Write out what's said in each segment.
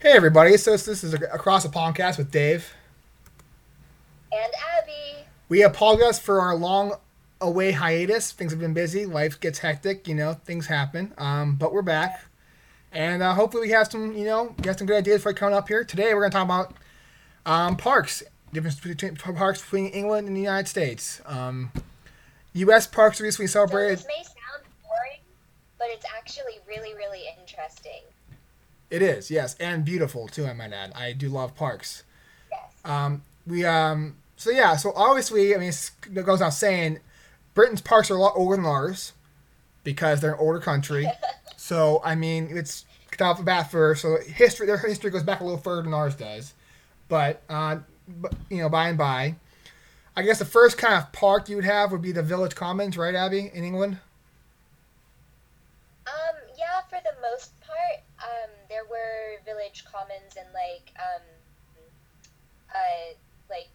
Hey everybody, so this is Across the Podcast with Dave. And Abby. We apologize for our long away hiatus. Things have been busy, life gets hectic, you know, things happen. Um, but we're back. And uh, hopefully we have some, you know, get some good ideas for coming up here. Today we're going to talk about um, parks, difference between parks between England and the United States. Um, U.S. parks recently celebrated. So this may sound boring, but it's actually really, really interesting. It is, yes, and beautiful too. I might add. I do love parks. Yes. Um, we um, so yeah, so obviously, I mean, it goes without saying, Britain's parks are a lot older than ours because they're an older country. so I mean, it's off the bat for so history. Their history goes back a little further than ours does, but uh, but you know, by and by, I guess the first kind of park you would have would be the Village Commons, right, Abby, in England. Um, yeah, for the most village commons and like um, uh, like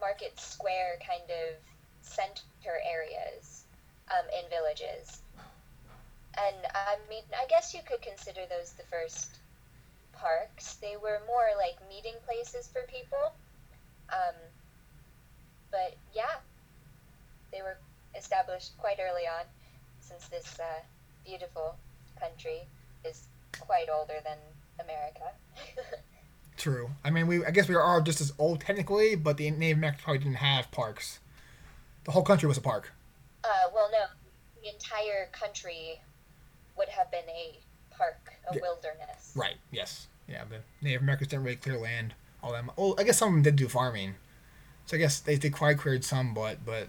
market square kind of center areas um, in villages. And I mean, I guess you could consider those the first parks. They were more like meeting places for people. Um, but yeah, they were established quite early on, since this uh, beautiful country is quite older than America. True. I mean, we I guess we are just as old technically, but the Native Americans probably didn't have parks. The whole country was a park. Uh, well, no, the entire country would have been a park, a Yeah. wilderness. Right. Yes. Yeah. The Native Americans didn't really clear land. All them. Well, I guess some of them did do farming, so I guess they did quite cleared some, but but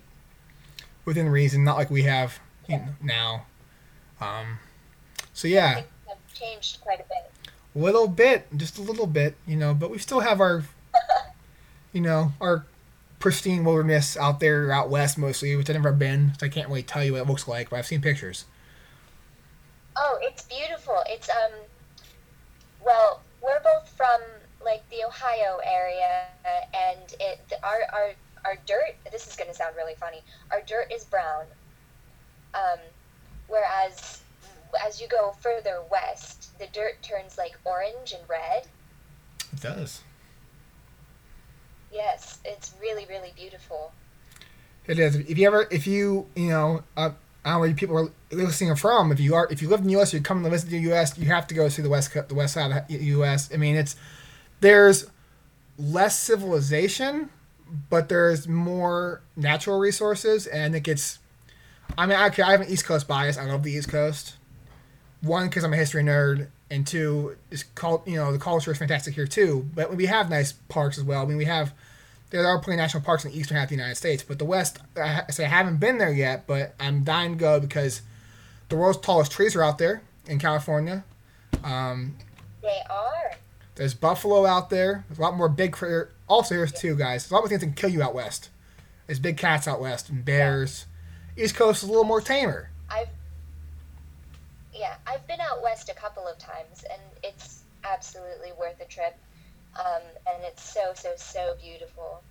within reason, not like we have you know, now. Um. So yeah, Things have changed quite a bit. Little bit, just a little bit, you know, but we still have our, you know, our pristine wilderness out there, out west mostly, which I've never been, so I can't really tell you what it looks like, but I've seen pictures. Oh, it's beautiful. It's um, well, we're both from like the Ohio area, and it our our our dirt. This is gonna sound really funny. Our dirt is brown. Um, whereas as you go further west, the dirt turns like orange and red. It does. Yes, it's really really beautiful. It is. If you ever, if you, you know, uh, I don't know where people are listening from. If you are, if you live in the U.S., you're coming to visit the U.S., you have to go see the west, the west side of the U.S. I mean, it's there's less civilization, but there's more natural resources, and it gets. I mean, okay, I have an East Coast bias. I love the East Coast. One, because I'm a history nerd, and two, is called you know the culture is fantastic here too. But we have nice parks as well. I mean, we have there are plenty of national parks in the eastern half of the United States, but the west, I say I haven't been there yet, but I'm dying to go because the world's tallest trees are out there in California. Um, They are. there's buffalo out there. There's a lot more big critter. Also, here's too, guys. There's a lot more things that can kill you out west. There's big cats out west and bears. East Coast is a little more tamer. I've yeah, I've been out west a couple of times, and it's absolutely worth a trip. Um, and it's so so so beautiful.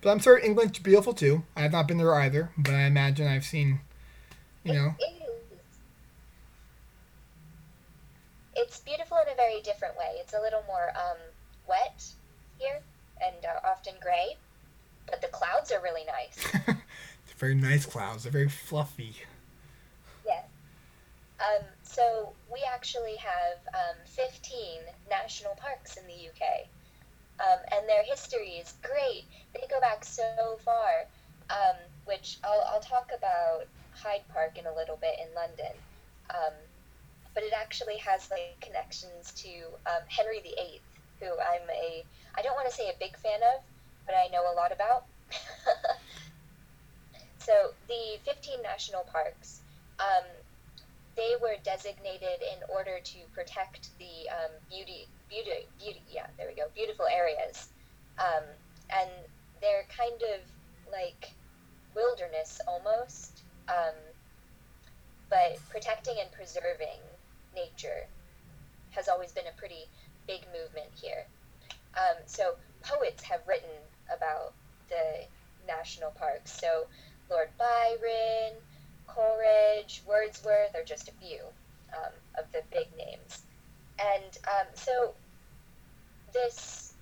But I'm sure England's beautiful too. I have not been there either, but I imagine I've seen, you know, It is. It's beautiful in a very different way. It's a little more um, wet here and uh, often gray, but the clouds are really nice. very nice clouds. They're very fluffy. Um, so we actually have um, 15 national parks in the UK, um, and their history is great. They go back so far, um, which I'll, I'll talk about Hyde Park in a little bit in London. Um, but it actually has like connections to um, Henry VIII, who I'm a I don't want to say a big fan of, but I know a lot about. so the 15 national parks. Um, they were designated in order to protect the um, beauty, beauty, beauty. Yeah, there we go. Beautiful areas, um, and they're kind of like wilderness almost, um, but protecting and preserving nature has always been a pretty big movement here. Um, so poets have written about the national parks. So Lord Byron, Coleridge, Wordsworth are just a few um, of the big names. And um, so this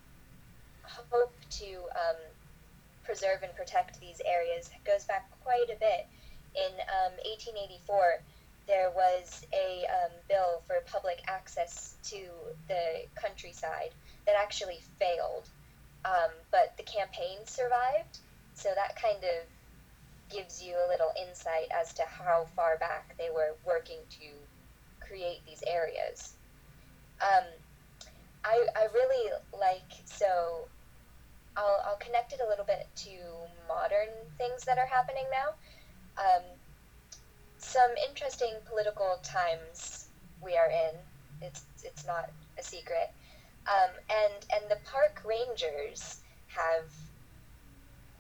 hope to um, preserve and protect these areas goes back quite a bit. In um, 1884, there was a um, bill for public access to the countryside that actually failed, um, but the campaign survived. So that kind of gives you a little insight as to how far back they were working to create these areas. Um, I, I really like so I'll, I'll connect it a little bit to modern things that are happening now. Um, some interesting political times we are in. It's it's not a secret. Um, and and the park rangers have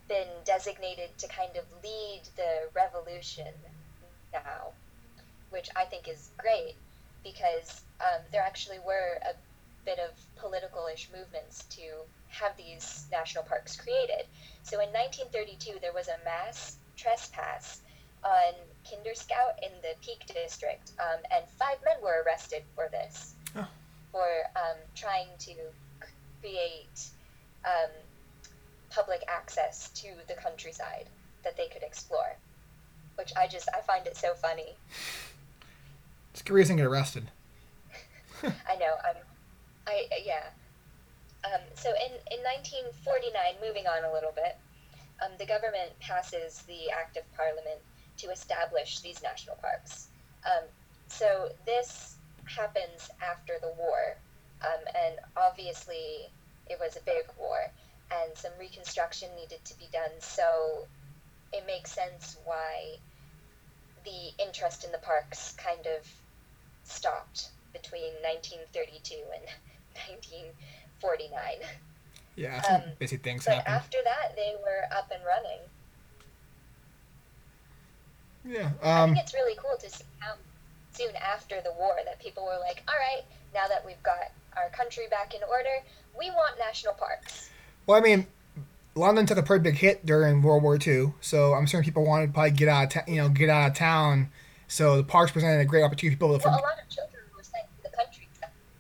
been designated to kind of lead the revolution now, which I think is great because um, there actually were a bit of political-ish movements to have these national parks created. So in 1932, there was a mass trespass on Kinder Scout in the Peak District, um, and five men were arrested for this, oh. for um, trying to create um, public access to the countryside that they could explore. Which I just I find it so funny. It's curious and get arrested. I know. I'm. I yeah. Um, so in, in 1949, moving on a little bit, um, the government passes the Act of Parliament to establish these national parks. Um, so this happens after the war, um, and obviously it was a big war, and some reconstruction needed to be done. So it makes sense why the interest in the parks kind of stopped between 1932 and 1949. Yeah, some um, busy things but happen. after that, they were up and running. Yeah. Um, I think it's really cool to see how soon after the war that people were like, all right, now that we've got our country back in order, we want national parks. Well, I mean, London took a pretty big hit during World War II, so I'm certain people wanted to probably get out of ta- you know get out of town. So the parks presented a great opportunity for people to. Well, a lot of children was like the country.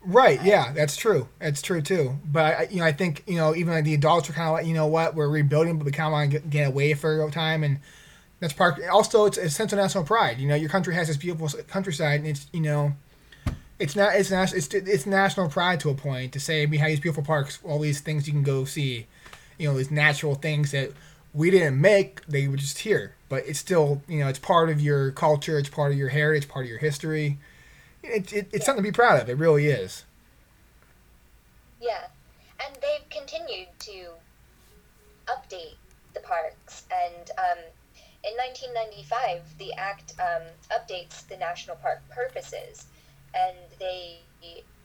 Right. Yeah, that's true. That's true too. But I, you know, I think you know, even like the adults are kind of like, you know what, we're rebuilding, but we kind of want to get, get away for a time, and that's part. Also, it's a sense of national pride. You know, your country has this beautiful countryside, and it's you know, it's not it's not it's it's national pride to a point to say we have these beautiful parks, all these things you can go see, you know, these natural things that we didn't make, they were just here. But it's still, you know, it's part of your culture, it's part of your heritage, part of your history it, it, it's something to be proud of. It really is. Yeah, and they've continued to update the parks. And um, in 1995, the Act um, updates the national park purposes, and they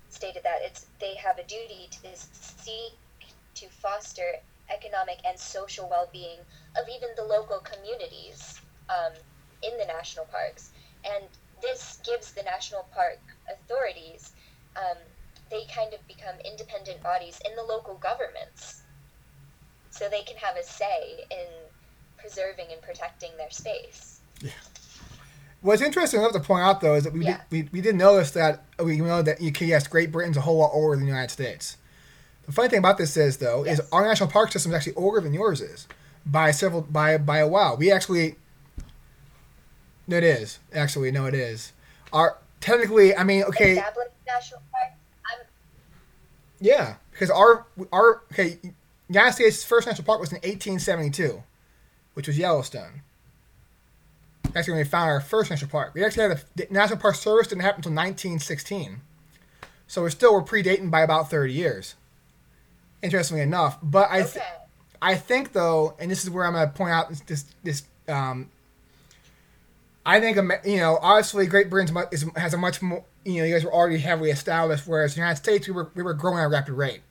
stated that it's they have a duty to seek to foster economic and social well-being of even the local communities um, in the national parks. And this gives the national park authorities, um, they kind of become independent bodies in the local governments. So they can have a say in preserving and protecting their space. Yeah. What's interesting enough to point out, though, is that we, yeah. did, we, we did notice that uh, we know that UK, yes, Great Britain's a whole lot older than the United States. The funny thing about this is, though, yes. is our national park system is actually older than yours is by several by by a while. We actually no, it is actually no, it is. Our technically, I mean, okay. national park. I'm... Yeah, because our our okay, United States' first national park was in 1872, which was Yellowstone. That's when we found our first national park. We actually had a national park service didn't happen until 1916, so we're still we're predating by about 30 years. Interestingly enough, but I, th- okay. I think though, and this is where I'm going to point out this this, this um, I think you know obviously Great Britain has a much more you know you guys were already heavily established, whereas the United States we were we were growing at a rapid rate.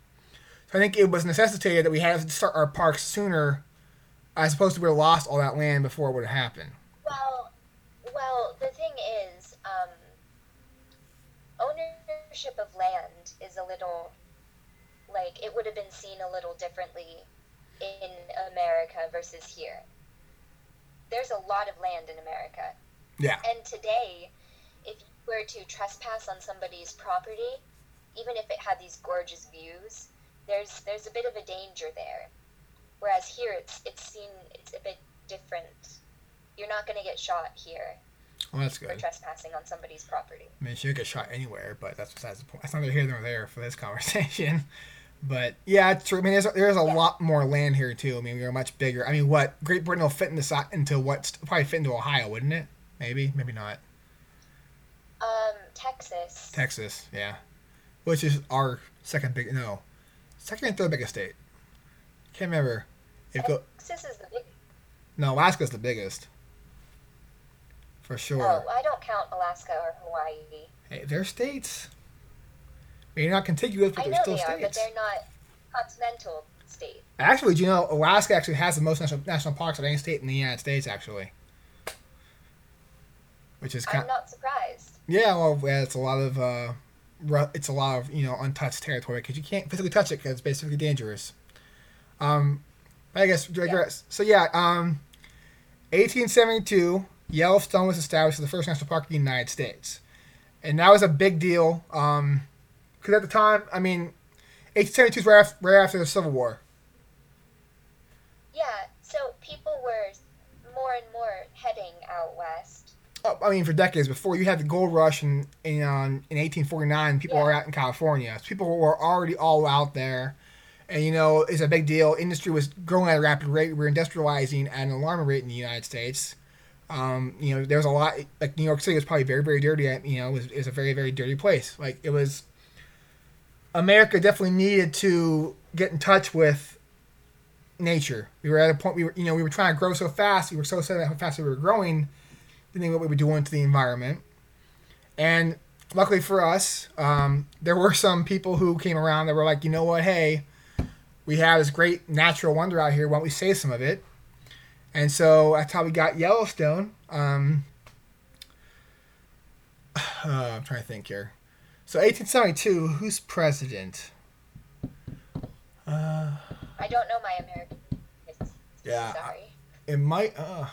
So I think it was necessitated that we had to start our parks sooner, as opposed to we lost all that land before it would have happened. Well, the thing is, um, ownership of land is a little like it would have been seen a little differently in America versus here there's a lot of land in America. Yeah. And today, if you were to trespass on somebody's property, even if it had these gorgeous views, there's there's a bit of a danger there. Whereas here, it's it's seen it's a bit different. You're not going to get shot here Well, that's for good. trespassing on somebody's property. I mean, she could get shot anywhere, but that's besides the point. That's neither here nor there for this conversation. But yeah, it's true. I mean, there's there's a Yeah. lot more land here too. I mean, we're much bigger. I mean, what Great Britain will fit into into what probably fit into Ohio, wouldn't it? Maybe, maybe not. Um, Texas. Texas, yeah, which is our second big no, second and third biggest state. Can't remember. If go Texas is the big. no, Alaska's the biggest. For sure. Oh, I don't count Alaska or Hawaii. Hey, they're states. They're not contiguous, but I they're know still they are, but states. they're not continental states. Actually, do you know Alaska actually has the most national, national parks of any state in the United States? Actually, which is kind I'm not surprised. yeah. Well, yeah, it's a lot of uh, it's a lot of you know untouched territory because you can't physically touch it because it's basically dangerous. Um, I guess digress. So yeah, um, 1872, Yellowstone was established as the first national park in the United States, and that was a big deal. Um, because at the time, I mean, 1872 is right after, right after the Civil War. Yeah, so people were more and more heading out west. Oh, I mean, for decades before you had the gold rush in in, um, in 1849, people Yeah. were out in California. So people were already all out there, and you know it's a big deal. Industry was growing at a rapid rate. We were industrializing at an alarming rate in the United States. Um, you know, there was a lot. Like New York City was probably very, very dirty. You know, was, a very, very dirty place. Like it was. America definitely needed to get in touch with nature. We were at a point. We were, you know, we were trying to grow so fast. We were so sad how fast we were growing than what we were doing to the environment. And luckily for us, um, there were some people who came around that were like, you know what, hey, we have this great natural wonder out here. Why don't we save some of it? And so that's how we got Yellowstone. Um, uh, I'm trying to think here. So 1872, who's president? Uh, I don't know my American. history, Yeah, Sorry. it might. Uh,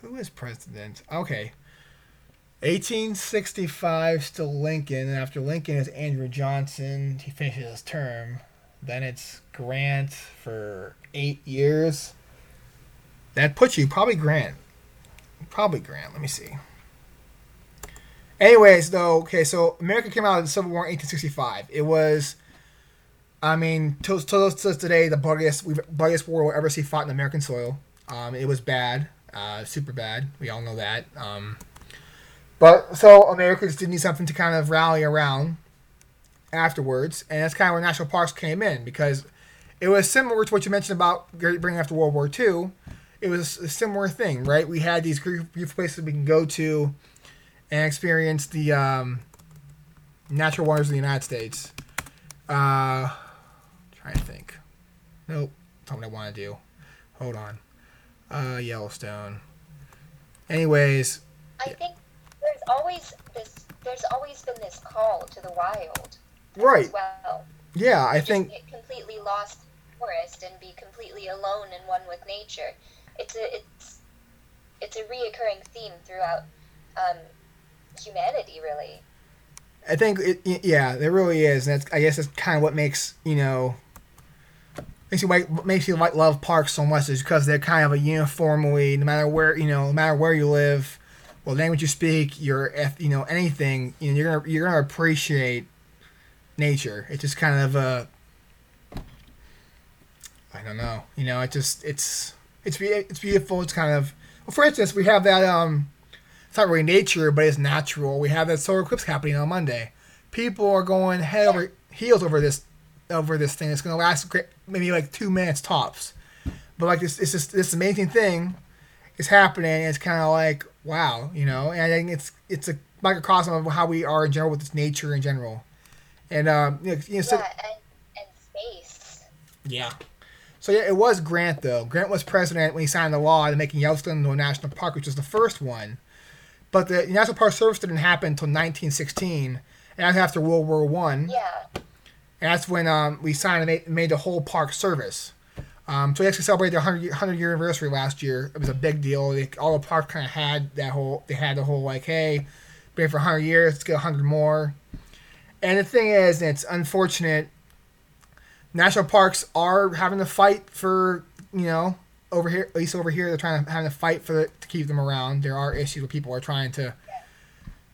who is president? Okay. 1865, still Lincoln. And after Lincoln is Andrew Johnson. He finishes his term. Then it's Grant for eight years. That puts you probably Grant. Probably Grant. Let me see. Anyways, though, okay, so America came out of the Civil War in 1865. It was, I mean, till, till today, the bloodiest, bloodiest war we'll ever see fought in American soil. Um, it was bad, uh, super bad. We all know that. Um, but so Americans did need something to kind of rally around afterwards, and that's kind of where national parks came in because it was similar to what you mentioned about bringing after World War II. It was a similar thing, right? We had these beautiful places we can go to and experience the um, natural wonders of the United States. Uh, trying to think. Nope, not I want to do. Hold on. Uh, Yellowstone. Anyways, I think there's always this. There's always been this call to the wild. right? As well. Yeah, I Just think get completely lost forest and be completely alone and one with nature. It's a it's it's a reoccurring theme throughout um, humanity, really. I think it, yeah, there really is, and that's I guess that's kind of what makes you know makes you like makes you like love parks so much is because they're kind of a uniformly no matter where you know no matter where you live, what language you speak, your you know anything you know you're gonna you're gonna appreciate nature. It's just kind of a I don't know, you know, it just it's it's it's beautiful. It's kind of well, for instance, we have that um it's not really nature, but it's natural. We have that solar eclipse happening on Monday. People are going head over heels over this over this thing. It's going to last great, maybe like two minutes tops. But like this, it's just this amazing thing is happening. And it's kind of like wow, you know. And I think it's it's a microcosm of how we are in general with this nature in general. And um, you know, you know, so, yeah, and and space. yeah. So yeah, it was Grant though. Grant was president when he signed the law to making Yellowstone into a national park, which was the first one. But the National Park Service didn't happen until 1916, and that's after World War One. Yeah, And that's when um, we signed and made, made the whole park service. Um, so we actually celebrated their 100 year, 100 year anniversary last year. It was a big deal. They, all the parks kind of had that whole, they had the whole like, hey, been for 100 years, let's get 100 more. And the thing is, it's unfortunate. National parks are having to fight for you know over here, at least over here, they're trying to having to fight for to keep them around. There are issues where people are trying to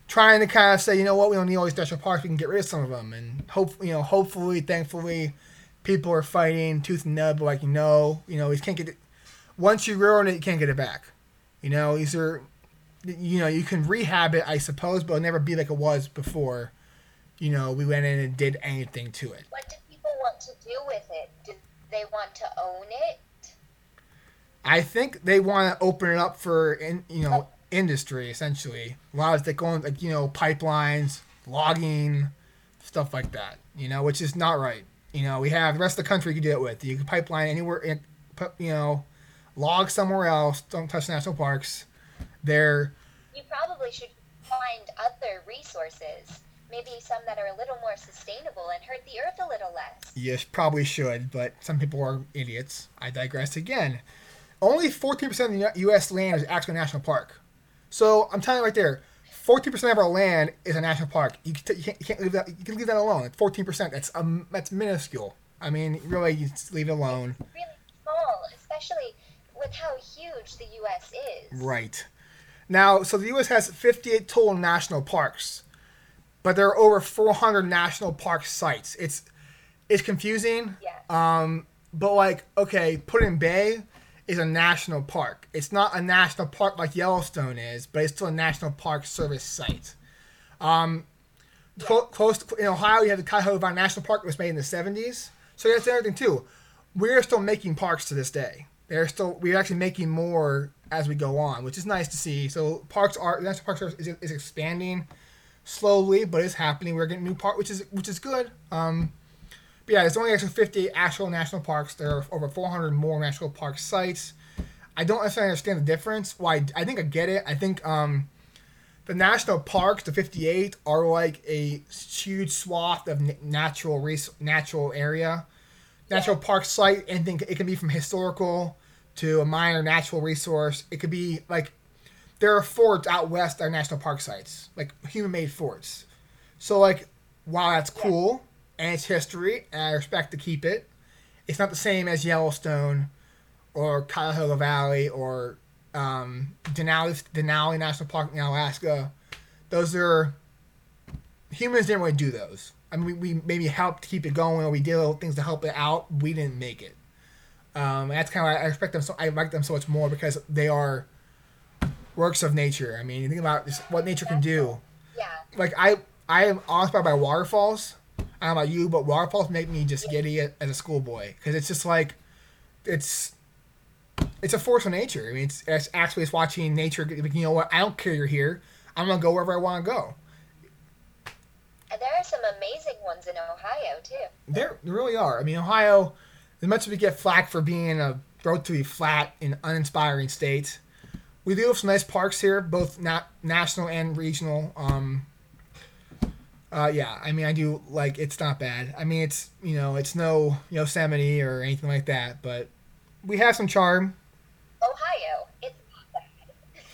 trying to kind of say, you know what, we don't need all these national parks. We can get rid of some of them, and hope you know, hopefully, thankfully, people are fighting tooth and. But like you know, you know, you can't get it. Once you ruin it, you can't get it back. You know, these are, you know, you can rehab it, I suppose, but it'll never be like it was before. You know, we went in and did anything to it. What do want to do with it? Do they want to own it? I think they want to open it up for, in, you know, industry essentially. A lot of like going like you know pipelines, logging, stuff like that. You know, which is not right. You know, we have the rest of the country you can do it with. You can pipeline anywhere, you know, log somewhere else. Don't touch national parks. They're. You probably should find other resources. Maybe some that are a little more sustainable and hurt the earth a little less. Yes, probably should, but some people are idiots. I digress again. Only 14% of the U.S. land is actually a national park. So I'm telling you right there, 14% of our land is a national park. You, can, you, can't, you can't leave that. You can leave that alone. 14%. That's um, that's minuscule. I mean, really, you just leave it alone. It's really small, especially with how huge the U.S. is. Right. Now, so the U.S. has 58 total national parks, but there are over 400 national park sites. It's it's confusing. Yeah. Um, but like, okay, Put-in-Bay is a national park. It's not a national park like Yellowstone is, but it's still a national park service site. Um, close, close to, in Ohio, you have the Cuyahoga National Park, that was made in the '70s. So that's the other thing too. We're still making parks to this day. They're still we're actually making more as we go on, which is nice to see. So parks are the national park service is, is expanding slowly, but it's happening. We're getting new park, which is which is good. Um, but yeah, there's only actually 50 actual national parks. There are over 400 more national park sites. I don't necessarily understand the difference. Why? I think I get it. I think um, the national parks, the 58, are like a huge swath of natural res- natural area. Natural yeah. park site, anything it can be from historical to a minor natural resource. It could be like there are forts out west that are national park sites, like human made forts. So like while that's cool, and its history, and I respect to keep it. It's not the same as Yellowstone or Cuyahoga Valley or um, Denali, Denali National Park in Alaska. Those are humans didn't really do those. I mean, we, we maybe helped keep it going, or we did little things to help it out. We didn't make it. Um, that's kind of I respect them so I like them so much more because they are works of nature. I mean, you think about just what nature can do. Yeah. Like I I am awe-inspired by waterfalls. I don't know about you, but waterfalls make me just giddy as a schoolboy because it's just like it's it's a force of nature. I mean, it's, it's actually it's watching nature. You know what? I don't care you're here. I'm gonna go wherever I want to go. And there are some amazing ones in Ohio too. There, there really are. I mean, Ohio. As much as we get flack for being a relatively flat and uninspiring state, we do have some nice parks here, both not national and regional. Um, uh, yeah, I mean, I do like it's not bad. I mean, it's you know, it's no Yosemite or anything like that, but we have some charm. Ohio, it's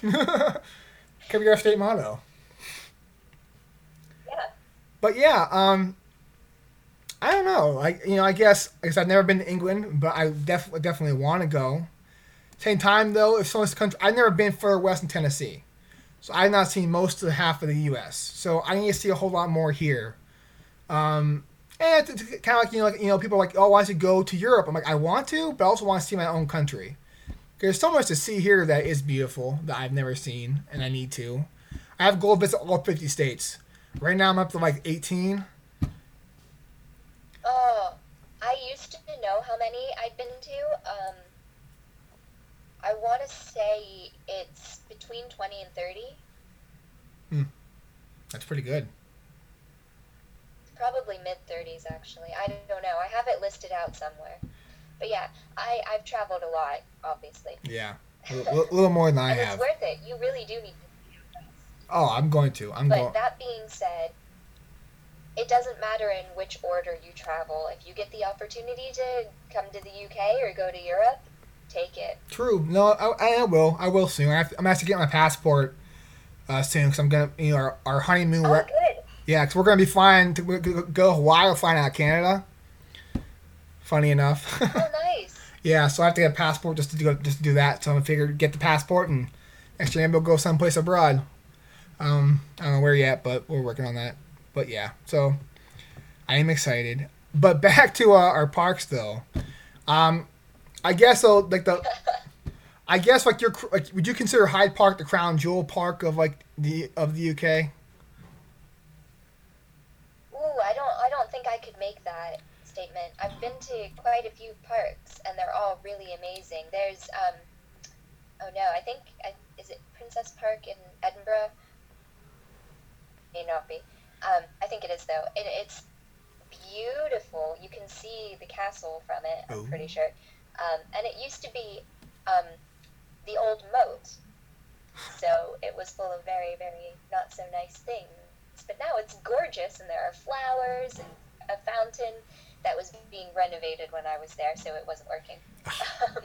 not bad. Could be our state motto. Yeah. But yeah, um, I don't know. Like you know, I guess I guess I've never been to England, but I definitely definitely want to go. Same time though, if someone's country, I've never been further west in Tennessee. So I've not seen most of the half of the U.S. So I need to see a whole lot more here. Um, and it's, kind of like you know, like, you know, people are like, oh, why should go to Europe? I'm like, I want to, but I also want to see my own country. There's so much to see here that is beautiful that I've never seen, and I need to. I have goal visit all 50 states. Right now, I'm up to like 18. Oh, I used to know how many I'd been to. Um, I want to say it's between 20 and 30. Hmm. That's pretty good. Probably mid 30s, actually. I don't know. I have it listed out somewhere. But yeah, I, I've traveled a lot, obviously. Yeah. A little more than I have. It's worth it. You really do need to. Oh, I'm going to. I'm going. but going. that being said, it doesn't matter in which order you travel. If you get the opportunity to come to the UK or go to Europe, take it. True. No, I, I will. I will soon. I have, I'm actually getting my passport uh, soon because I'm gonna. You know, our, our honeymoon. Oh, good. Yeah, because we're gonna be flying to go- go go Hawaii. Flying out of Canada. Funny enough. Oh, nice. yeah, so I have to get a passport just to do just to do that. So I'm gonna figure get the passport and next year we'll go someplace abroad. Um, I don't know where yet, but we're working on that. But yeah, so I am excited. But back to uh, our parks though. Um, I guess so. Like the, I guess like your like, would you consider Hyde Park the crown jewel park of like the of the UK? Ooh, I don't I don't think I could make that statement. I've been to quite a few parks and they're all really amazing. There's um oh no, I think I, is it Princess Park in Edinburgh? May not be. Um, I think it is though. It, it's beautiful. You can see the castle from it. I'm Ooh. pretty sure. Um, and it used to be um, the old moat, so it was full of very very not so nice things. But now it's gorgeous, and there are flowers and a fountain that was being renovated when I was there, so it wasn't working. Um,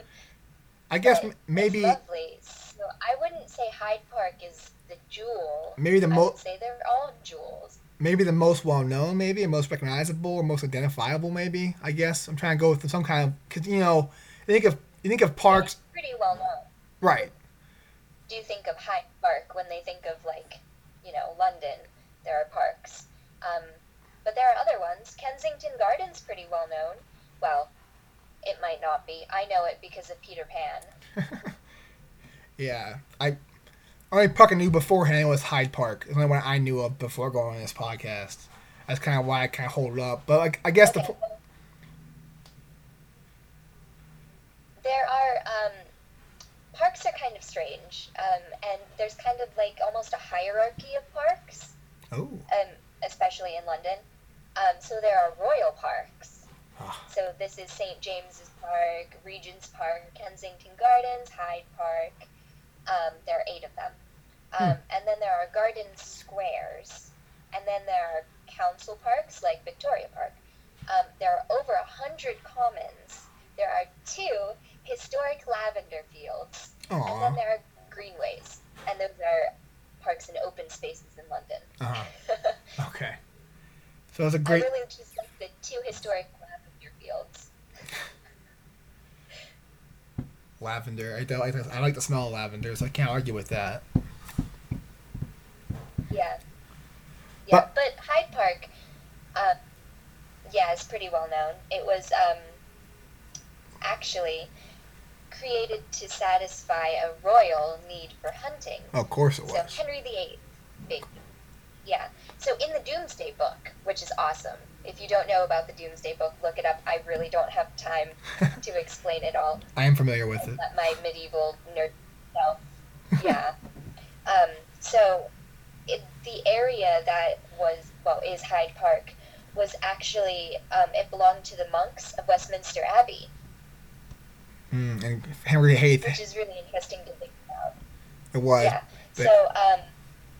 I guess m- maybe lovely. So I wouldn't say Hyde Park is the jewel. maybe the moat. I most would say they're all jewels. Maybe the most well known, maybe and most recognizable or most identifiable, maybe. I guess I'm trying to go with some kind of because you know you think of you think of parks, Pretty well known. right? Do you think of Hyde Park when they think of like, you know, London? There are parks, um, but there are other ones. Kensington Gardens pretty well known. Well, it might not be. I know it because of Peter Pan. Yeah, I only park I knew beforehand was Hyde Park. It's the only one I knew of before going on this podcast. That's kind of why I kind of hold up. But like, I guess the po- There are um, parks are kind of strange, um, and there's kind of like almost a hierarchy of parks. oh um, especially in London. Um, so there are royal parks. Ah. So this is St James's Park, Regent's Park, Kensington Gardens, Hyde Park. Um, there are eight of them. Um, And then there are garden squares. And then there are council parks like Victoria Park. Um, there are over a hundred commons. There are two historic lavender fields. And then there are greenways. And those are parks and open spaces in London. Uh-huh. okay. So it's a great. I really just like the two historic lavender fields. lavender. I, the, I like the smell of lavender, so I can't argue with that. Yeah. Yeah, But- but, Hyde Park, um, yeah, is pretty well known. It was um, actually created to satisfy a royal need for hunting. Of course it So was. Henry VIII, big, yeah. So in the Domesday Book, which is awesome. If you don't know about the Domesday Book, look it up. I really don't have time to explain it all. I am familiar with it. My medieval nerd self. Yeah. um, so it, the area that was well is Hyde Park was actually um, it belonged to the monks of Westminster Abbey, Mm, and Henry VIII, which is really interesting to think about. it was. yeah. but- So um,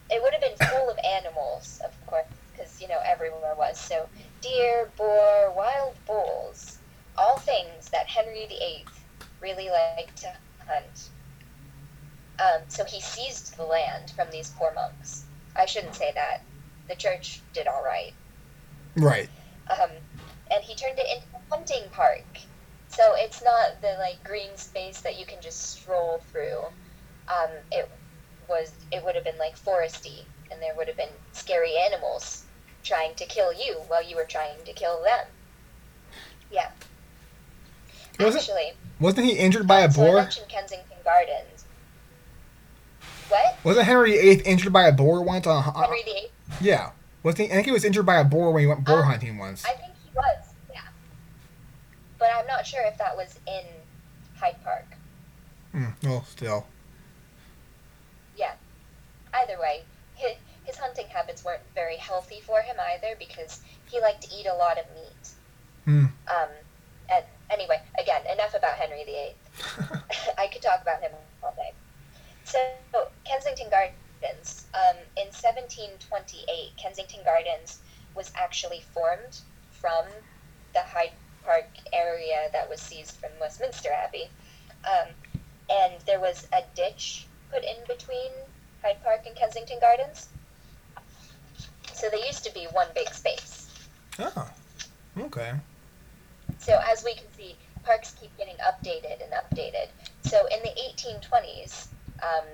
it would have been full of animals, of course, because you know everywhere was. So deer, boar, wild bulls, all things that Henry VIII really liked to hunt. Um, so he seized the land from these poor monks. I shouldn't say that. The church did all right. Right. Um, and he turned it into a hunting park. So it's not the like green space that you can just stroll through. Um, it was it would have been like foresty, and there would have been scary animals trying to kill you while you were trying to kill them. Yeah. Wasn't- Actually, Wasn't he injured by a so I boar? mentioned Kensington Gardens. What? Wasn't Henry VIII injured by a boar once on? a- Henry VIII? yeah. Wasn't he? I think he was injured by a boar when he went boar Um, hunting once. I think he was. Yeah. But I'm not sure if that was in Hyde Park. Hmm. well, still. Yeah. Either way, his, his hunting habits weren't very healthy for him either because he liked to eat a lot of meat. Hmm. Um, and anyway, again, enough about Henry VIII. I could talk about him all day. So, Kensington Gardens. Um, in 1728, Kensington Gardens was actually formed from the Hyde Park area that was seized from Westminster Abbey. Um, and there was a ditch put in between Hyde Park and Kensington Gardens. So they used to be one big space. Oh, okay. So as we can see, parks keep getting updated and updated. So in the 1820s, um,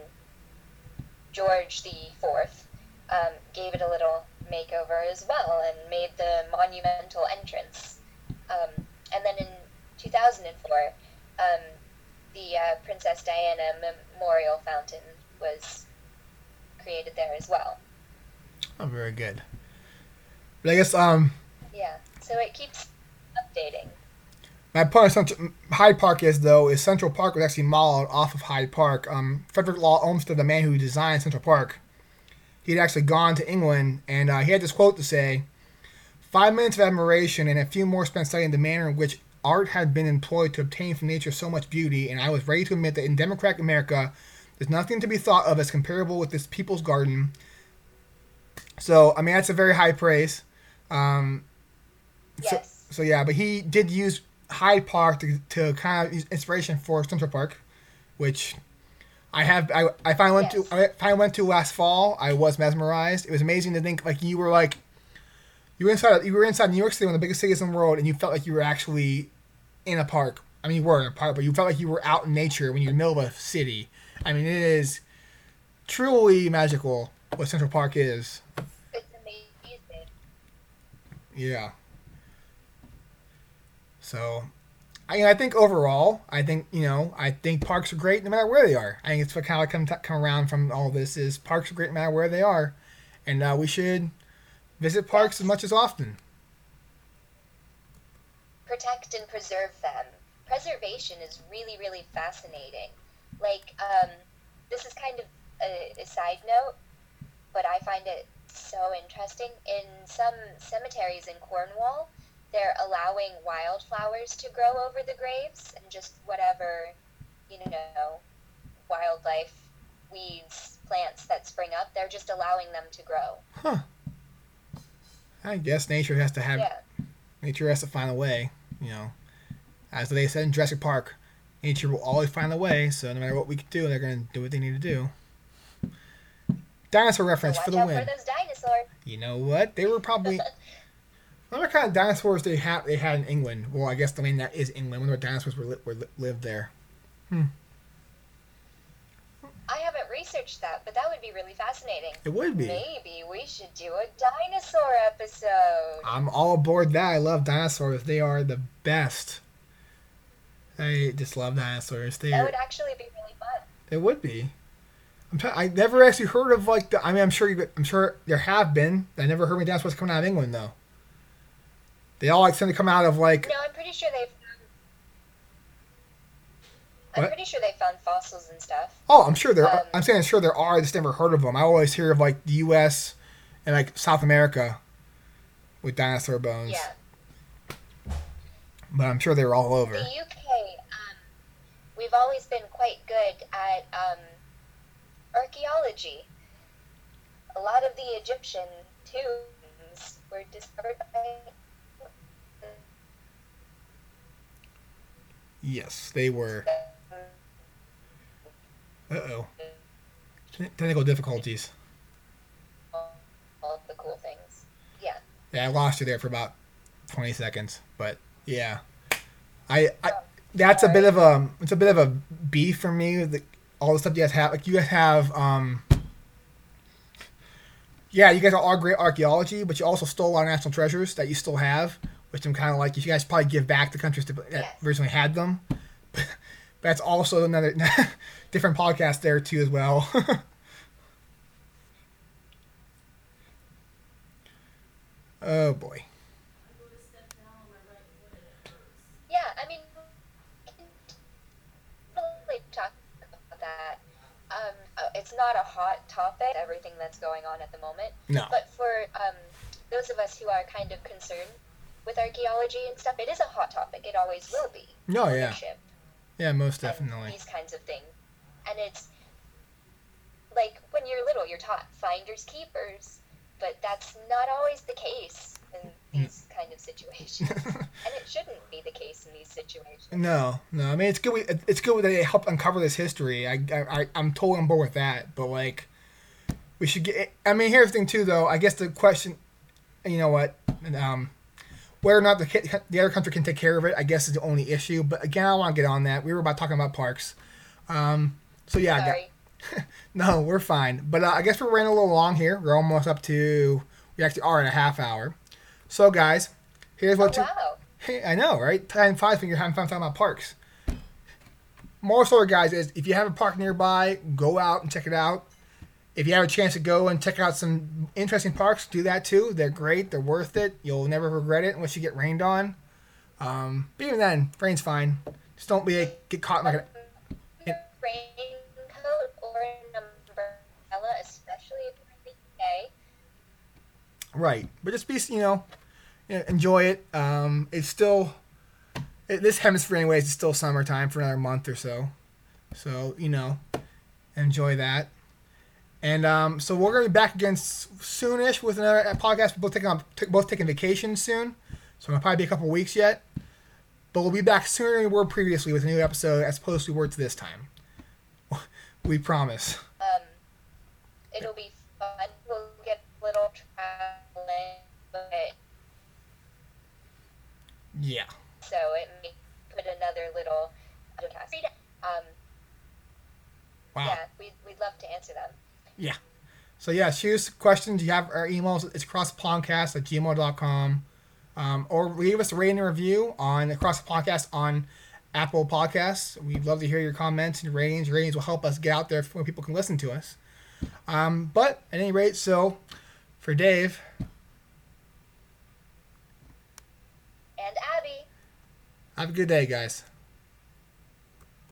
George the Fourth um, gave it a little makeover as well and made the monumental entrance. Um, and then in 2004, um, the uh, Princess Diana Memorial Fountain was created there as well. Oh, very good. But I guess um. Yeah. So it keeps updating. My point of Central, Hyde Park is though is Central Park was actually modeled off of Hyde Park. Um, Frederick Law Olmsted, the man who designed Central Park, he had actually gone to England and uh, he had this quote to say, five minutes of admiration and a few more spent studying the manner in which art had been employed to obtain from nature so much beauty, and I was ready to admit that in democratic America, there's nothing to be thought of as comparable with this people's garden. So, I mean, that's a very high praise. Um, yes. So, so, yeah, but he did use Hyde Park to, to kind of use inspiration for Central Park, which I have. I, I finally went Yes. to. I finally went to last fall. I was mesmerized. It was amazing to think like you were like you were inside you were inside New York City, one of the biggest cities in the world, and you felt like you were actually in a park. I mean, you were in a park, but you felt like you were out in nature when you're in the middle of a city. I mean, it is truly magical what Central Park is. It's amazing. Yeah. So, I I think overall, I think you know, I think parks are great no matter where they are. I think it's what kind of come come around from all this is parks are great no matter where they are, and uh, we should visit parks as much as often. protect and preserve them. Preservation is really, really fascinating. Like, um, this is kind of a, a side note, but I find it so interesting. In some cemeteries in Cornwall, they're allowing wildflowers to grow over the graves and just whatever, you know, wildlife, weeds, plants that spring up, they're just allowing them to grow. Huh. I guess nature has to have Yeah. nature has to find a way. You know, as they said in Jurassic Park, nature will always find a way. So no matter what we can do, they're gonna do what they need to do. Dinosaur So reference watch for the out win. for those dinosaurs. You know what? They were probably. Wonder what kind of dinosaurs they had. They had in England. Well, I guess the main that is England. I wonder what dinosaurs were, li- were li- lived there. Hmm. I haven't researched that, but that would be really fascinating. It would be. Maybe we should do a dinosaur episode. I'm all aboard that. I love dinosaurs. They are the best. I just love dinosaurs. They That would actually be really fun. They would be. I'm try- I never actually heard of like the. I mean, I'm sure you, I'm sure there have been. I never heard any dinosaurs coming out of England though. They all like seem to come out of like. No, I'm pretty sure they've. I'm pretty sure they found fossils and stuff. Oh, I'm sure there. Um, I'm saying I'm sure there are. I just never heard of them. I always hear of like the U.S. and like South America with dinosaur bones. Yeah. But I'm sure they're all over. The UK, um, we've always been quite good at um, archaeology. A lot of the Egyptian tombs were discovered by. Yes, they were. Uh oh. Technical difficulties. all the cool things. Yeah. Yeah, I lost you there for about 20 seconds, but yeah, I, I that's a bit of a it's a bit of a beef for me. The, all the stuff you guys have, like you guys have, um, yeah, you guys are all great archaeology, but you also stole a lot of national treasures that you still have, which I'm kind of like you guys probably give back to countries that Yes. originally had them. But that's also another different podcast there too as well. oh boy. Yeah, I mean, totally talk about that. Um, uh, it's not a hot topic, everything that's going on at the moment. No. But for um, those of us who are kind of concerned with archaeology and stuff, it is a hot topic. It always will be. No, Oh, yeah. Yeah, most definitely. these kinds of things. And it's like when you're little, you're taught finders keepers, but that's not always the case in Mm. these kind of situations. and it shouldn't be the case in these situations. No, no. I mean, it's good. We, it's good that they help uncover this history. I, I, I- I'm totally on board with that. But like, we should get. I mean, here's the thing too, though. I guess the question, you know what, um, whether or not the the other country can take care of it, I guess is the only issue. But again, I want to get on that. We were about talking about parks. Um, so yeah, I got- no, we're fine. But uh, I guess we're running a little long here. We're almost up to we actually are at a half hour. So guys, here's Oh, what to. wow. Hey, I know, right? Time flies when you're having fun talking about parks. More story, guys, is if you have a park nearby, go out and check it out. If you have a chance to go and check out some interesting parks, do that too. They're great. They're worth it. You'll never regret it unless you get rained on. Um, but even then, rain's fine. Just don't be get caught in like a raincoat or an umbrella, especially if during the day. Right, but just be you know, you know, enjoy it. Um, it's still it, this hemisphere, anyways. It's still summertime for another month or so, so you know, enjoy that. And um, so we're gonna be back again soonish with another podcast. We're both taking on, t- both taking vacation soon, so it'll probably be a couple weeks yet. But we'll be back sooner than we were previously with a new episode, as opposed to we were to this time. We promise. Um, it'll be fun. We'll get a little traveling, but Yeah. so it may put another little podcast. Um, Wow. yeah, we'd, we'd love to answer them. So yeah, shoot us questions. You have our emails. It's crosspodcast at gmail.com. Um, or leave us a rating and review on Across the Podcast on Apple Podcasts. We'd love to hear your comments and ratings. Ratings will help us get out there where people can listen to us. Um, but at any rate, so for Dave, And Abby. have a good day, guys.